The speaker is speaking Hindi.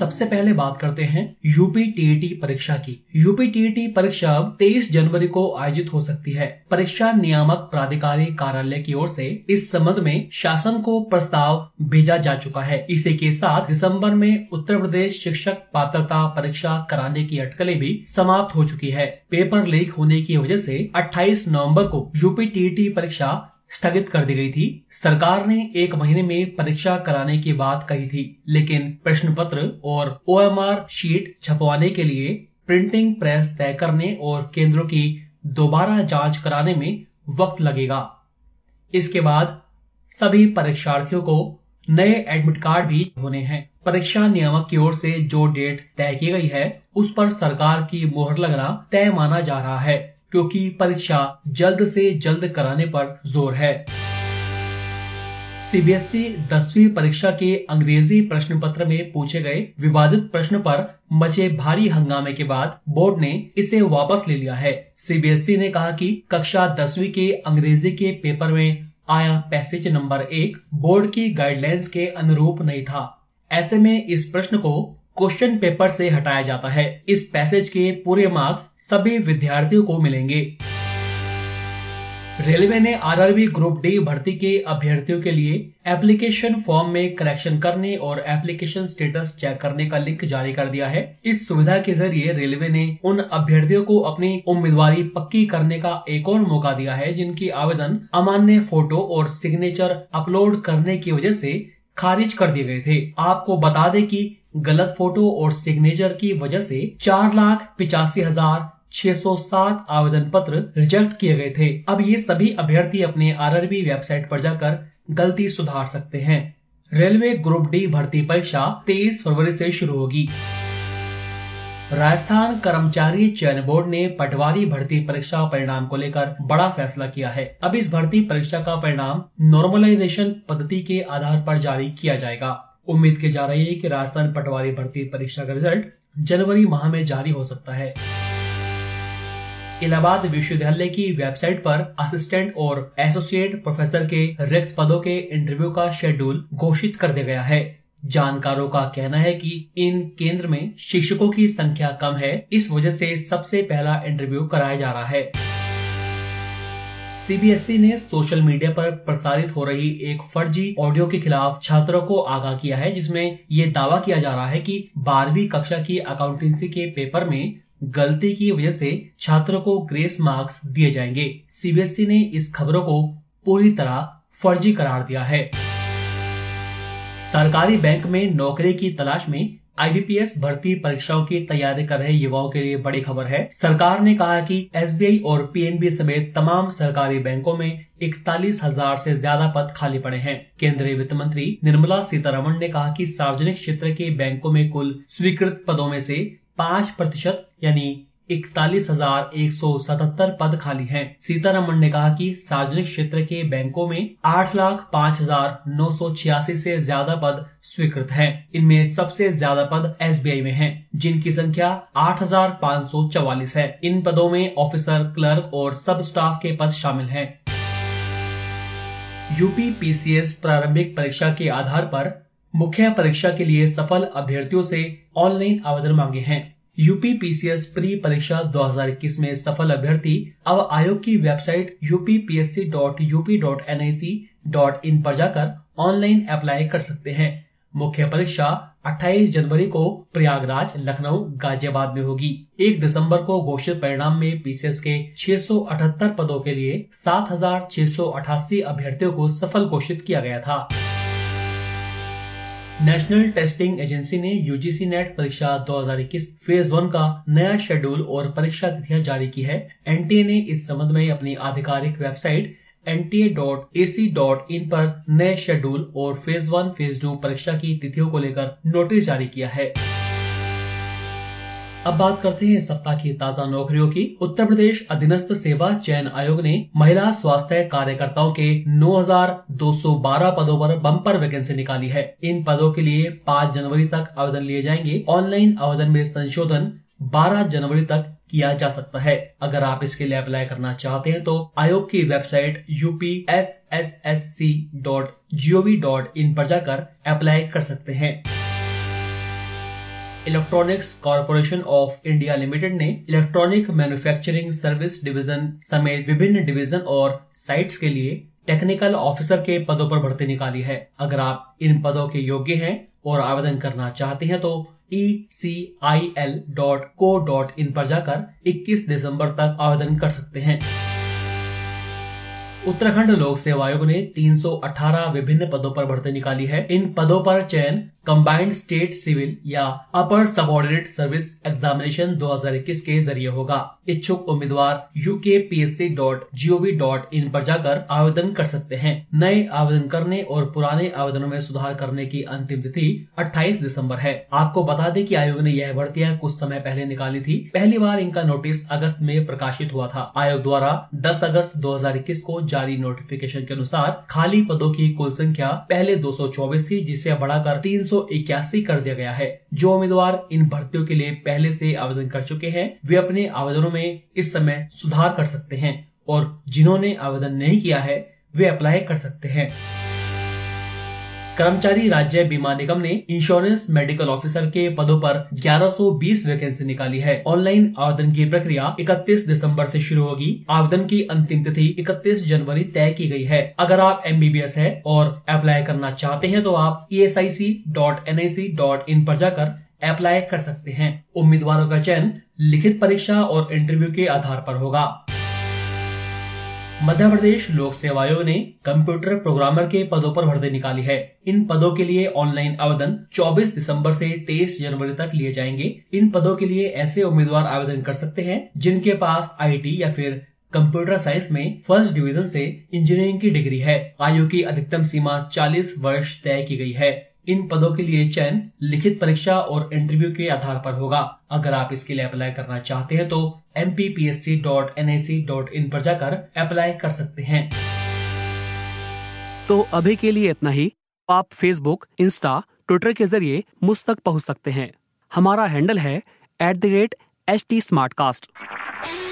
सबसे पहले बात करते हैं यूपी टीईटी परीक्षा की। यूपी टीईटी परीक्षा अब 23 जनवरी को आयोजित हो सकती है। परीक्षा नियामक प्राधिकारी कार्यालय की ओर से इस संबंध में शासन को प्रस्ताव भेजा जा चुका है। इसी के साथ दिसंबर में उत्तर प्रदेश शिक्षक पात्रता परीक्षा कराने की अटकलें भी समाप्त हो चुकी है। पेपर लीक होने की वजह से 28 नवंबर को यूपी टीईटी परीक्षा स्थगित कर दी गई थी। सरकार ने एक महीने में परीक्षा कराने की बात कही थी, लेकिन प्रश्न पत्र और ओएमआर शीट छपवाने के लिए प्रिंटिंग प्रेस तय करने और केंद्रों की दोबारा जाँच कराने में वक्त लगेगा। इसके बाद सभी परीक्षार्थियों को नए एडमिट कार्ड भी होने हैं। परीक्षा नियामक की ओर से जो डेट तय की गई है, उस पर सरकार की मोहर लगना तय माना जा रहा है। क्योंकि परीक्षा जल्द से जल्द कराने पर ज़ोर है। सीबीएसई दसवीं परीक्षा के अंग्रेज़ी प्रश्न पत्र में पूछे गए विवादित प्रश्न पर मचे भारी हंगामे के बाद बोर्ड ने इसे वापस ले लिया है। सीबीएसई ने कहा कि कक्षा दसवीं के अंग्रेज़ी के पेपर में आया पैसेज नंबर एक बोर्ड की गाइडलाइंस के अनुरूप नहीं था। ऐसे में इस प्रश्न को क्वेश्चन पेपर से हटाया जाता है। इस पैसेज के पूरे मार्क्स सभी विद्यार्थियों को मिलेंगे। रेलवे ने आरआरबी ग्रुप डी भर्ती के अभ्यर्थियों के लिए एप्लीकेशन फॉर्म में करेक्शन करने और एप्लीकेशन स्टेटस चेक करने का लिंक जारी कर दिया है। इस सुविधा के ज़रिए रेलवे ने उन अभ्यर्थियों को अपनी उम्मीदवारी पक्की करने का एक और मौका दिया है, जिनकी आवेदन अमान्य फ़ोटो और सिग्नेचर अपलोड करने की वजह से खारिज कर दिए गए थे। आपको बता दें कि गलत फ़ोटो और सिग्नेचर की वजह से चार लाख पिचासी हज़ार 607 आवेदन पत्र रिजेक्ट किए गए थे। अब ये सभी अभ्यर्थी अपने आरआरबी वेबसाइट पर जाकर गलती सुधार सकते हैं। रेलवे ग्रुप डी भर्ती परीक्षा 23 फरवरी से शुरू होगी। राजस्थान कर्मचारी चयन बोर्ड ने पटवारी भर्ती परीक्षा परिणाम को लेकर बड़ा फैसला किया है। अब इस भर्ती परीक्षा का परिणाम नॉर्मलाइजेशन पद्धति के आधार पर जारी किया जाएगा। उम्मीद की जा रही है कि राजस्थान पटवारी भर्ती परीक्षा का रिज़ल्ट जनवरी माह में जारी हो सकता है। इलाहाबाद विश्वविद्यालय की वेबसाइट पर असिस्टेंट और एसोसिएट प्रोफेसर के रिक्त पदों के इंटरव्यू का शेड्यूल घोषित कर दिया गया है। जानकारों का कहना है कि इन केंद्र में शिक्षकों की संख्या कम है, इस वजह से सबसे पहला इंटरव्यू कराया जा रहा है। सीबीएसई ने सोशल मीडिया पर प्रसारित हो रही एक फर्जी ऑडियो के खिलाफ छात्रों को आगाह किया है, जिसमें ये दावा किया जा रहा है कि बारहवीं कक्षा की अकाउंटेंसी के पेपर में गलती की वजह से छात्रों को ग्रेस मार्क्स दिए जाएँगे। सीबीएसई ने इस खबरों को पूरी तरह फर्जी करार दिया है। सरकारी बैंक में नौकरी की तलाश में आईबीपीएस भर्ती परीक्षाओं की तैयारी कर रहे युवाओं के लिए बड़ी खबर है। सरकार ने कहा कि एसबीआई और पीएनबी समेत तमाम सरकारी बैंकों में इकतालीस हज़ार से ज़्यादा पद खाली पड़े हैं। केंद्रीय वित्त मंत्री निर्मला सीतारमण ने कहा कि सार्वजनिक क्षेत्र के बैंकों में कुल स्वीकृत पदों में से पाँच प्रतिशत, यानी इकतालीस हज़ार एक सौ सतहत्तर पद खाली हैं। सीतारमण ने कहा कि सार्वजनिक क्षेत्र के बैंकों में आठ लाख पाँच हज़ार नौ सौ छियासी से ज़्यादा पद स्वीकृत हैं। इनमें सबसे ज़्यादा पद एसबीआई में हैं, जिनकी संख्या आठ हज़ार पाँच सौ चवालीस है इन पदों में ऑफिसर क्लर्क और सब स्टाफ के पद शामिल हैं। यूपी पीसीएस प्रारंभिक परीक्षा के आधार पर मुख्य परीक्षा के लिए सफल अभ्यर्थियों से ऑनलाइन आवेदन मांगे हैं यूपी पीसीएस प्री परीक्षा 2021 में सफल अभ्यर्थी अब आयोग की वेबसाइट यूपीपीएससी.यूपी.एनआईसी.इन पर जाकर ऑनलाइन अप्लाई कर सकते हैं। मुख्य परीक्षा 28 जनवरी को प्रयागराज लखनऊ गाजियाबाद में होगी। एक दिसंबर को घोषित परिणाम में पीसीएस के 678 पदों के लिए 7,688 अभ्यर्थियों को सफल घोषित किया गया था। नेशनल टेस्टिंग एजेंसी ने यूजीसी नेट परीक्षा 2021 फ़ेज़ वन का नया शेड्यूल और परीक्षा तिथियाँ जारी की है। एनटीए ने इस संबंध में अपनी आधिकारिक website N T A dot A C dot in पर नए शेड्यूल और फ़ेज़ वन फ़ेज़ टू परीक्षा की तिथियों को लेकर नोटिस जारी किया है। अब बात करते हैं सप्ताह की ताज़ा नौकरियों की। उत्तर प्रदेश अधीनस्थ सेवा चयन आयोग ने महिला स्वास्थ्य कार्यकर्ताओं के 9,212 पदों पर बम्पर वैकेंसी निकाली है। इन पदों के लिए 5 जनवरी तक आवेदन लिए जाएँगे। ऑनलाइन आवेदन में संशोधन 12 जनवरी तक किया जा सकता है। अगर आप इसके लिए अप्लाई करना चाहते हैं तो आयोग की website UP S S S C dot G O V dot in पर जाकर अप्लाई कर सकते हैं। Electronics Corporation of India Limited ने इलेक्ट्रॉनिक मैन्युफैक्चरिंग सर्विस डिवीज़न समेत विभिन्न डिवीज़न और साइट्स के लिए टेक्निकल ऑफिसर के पदों पर भर्ती निकाली है। अगर आप इन पदों के योग्य हैं और आवेदन करना चाहते हैं तो E C I L dot co dot in पर जाकर 21 दिसंबर तक आवेदन कर सकते हैं। उत्तराखंड लोक सेवा आयोग ने 318 विभिन्न पदों पर भर्ती निकाली है। इन पदों पर चयन कंबाइंड स्टेट सिविल या अपर सबॉर्डिनेट सर्विस एग्जामिनेशन 2021 के ज़रिए होगा। इच्छुक उम्मीदवार U K P S C dot G O V dot in पर जाकर आवेदन कर सकते हैं। नए आवेदन करने और पुराने आवेदनों में सुधार करने की अंतिम तिथि 28 दिसंबर है। आपको बता दें कि आयोग ने यह भर्तियाँ कुछ समय पहले निकाली थी। पहली बार इनका नोटिस अगस्त में प्रकाशित हुआ था। आयोग द्वारा 10 अगस्त 2021 को जारी नोटिफिकेशन के अनुसार खाली पदों की कुल संख्या पहले 224 थी, जिसे बढ़ाकर तीन कर दिया गया है। जो उम्मीदवार इन भर्तियों के लिए पहले से आवेदन कर चुके हैं, वे अपने आवेदनों में इस समय सुधार कर सकते हैं और जिन्होंने आवेदन नहीं किया है, वे अप्लाई कर सकते हैं। कर्मचारी राज्य बीमा निगम ने इंश्योरेंस मेडिकल ऑफिसर के पदों पर 1120 वैकेंसी निकाली है। ऑनलाइन आवेदन की प्रक्रिया 31 दिसंबर से शुरू होगी। आवेदन की अंतिम तिथि 31 जनवरी तय की गई है। अगर आप एमबीबीएस है और अप्लाई करना चाहते हैं तो आप ई इन पर जाकर अप्लाई कर सकते हैं। उम्मीदवारों का चयन लिखित परीक्षा और इंटरव्यू के आधार पर होगा। मध्य प्रदेश लोक सेवा आयोग ने कंप्यूटर प्रोग्रामर के पदों पर भर्ती निकाली है। इन पदों के लिए ऑनलाइन आवेदन 24 दिसंबर से 23 जनवरी तक लिए जाएँगे। इन पदों के लिए ऐसे उम्मीदवार आवेदन कर सकते हैं, जिनके पास आईटी या फिर कंप्यूटर साइंस में फ़र्स्ट डिवीज़न से इंजीनियरिंग की डिग्री है। आयु की अधिकतम सीमा 40 वर्ष तय की गई है। इन पदों के लिए चयन लिखित परीक्षा और इंटरव्यू के आधार पर होगा। अगर आप इसके लिए अप्लाई करना चाहते हैं तो एम पर जाकर अप्लाई कर सकते हैं। तो अभी के लिए इतना ही। आप फेसबुक इंस्टा ट्विटर के ज़रिए मुझ तक पहुँच सकते हैं। हमारा हैंडल है at the rate H T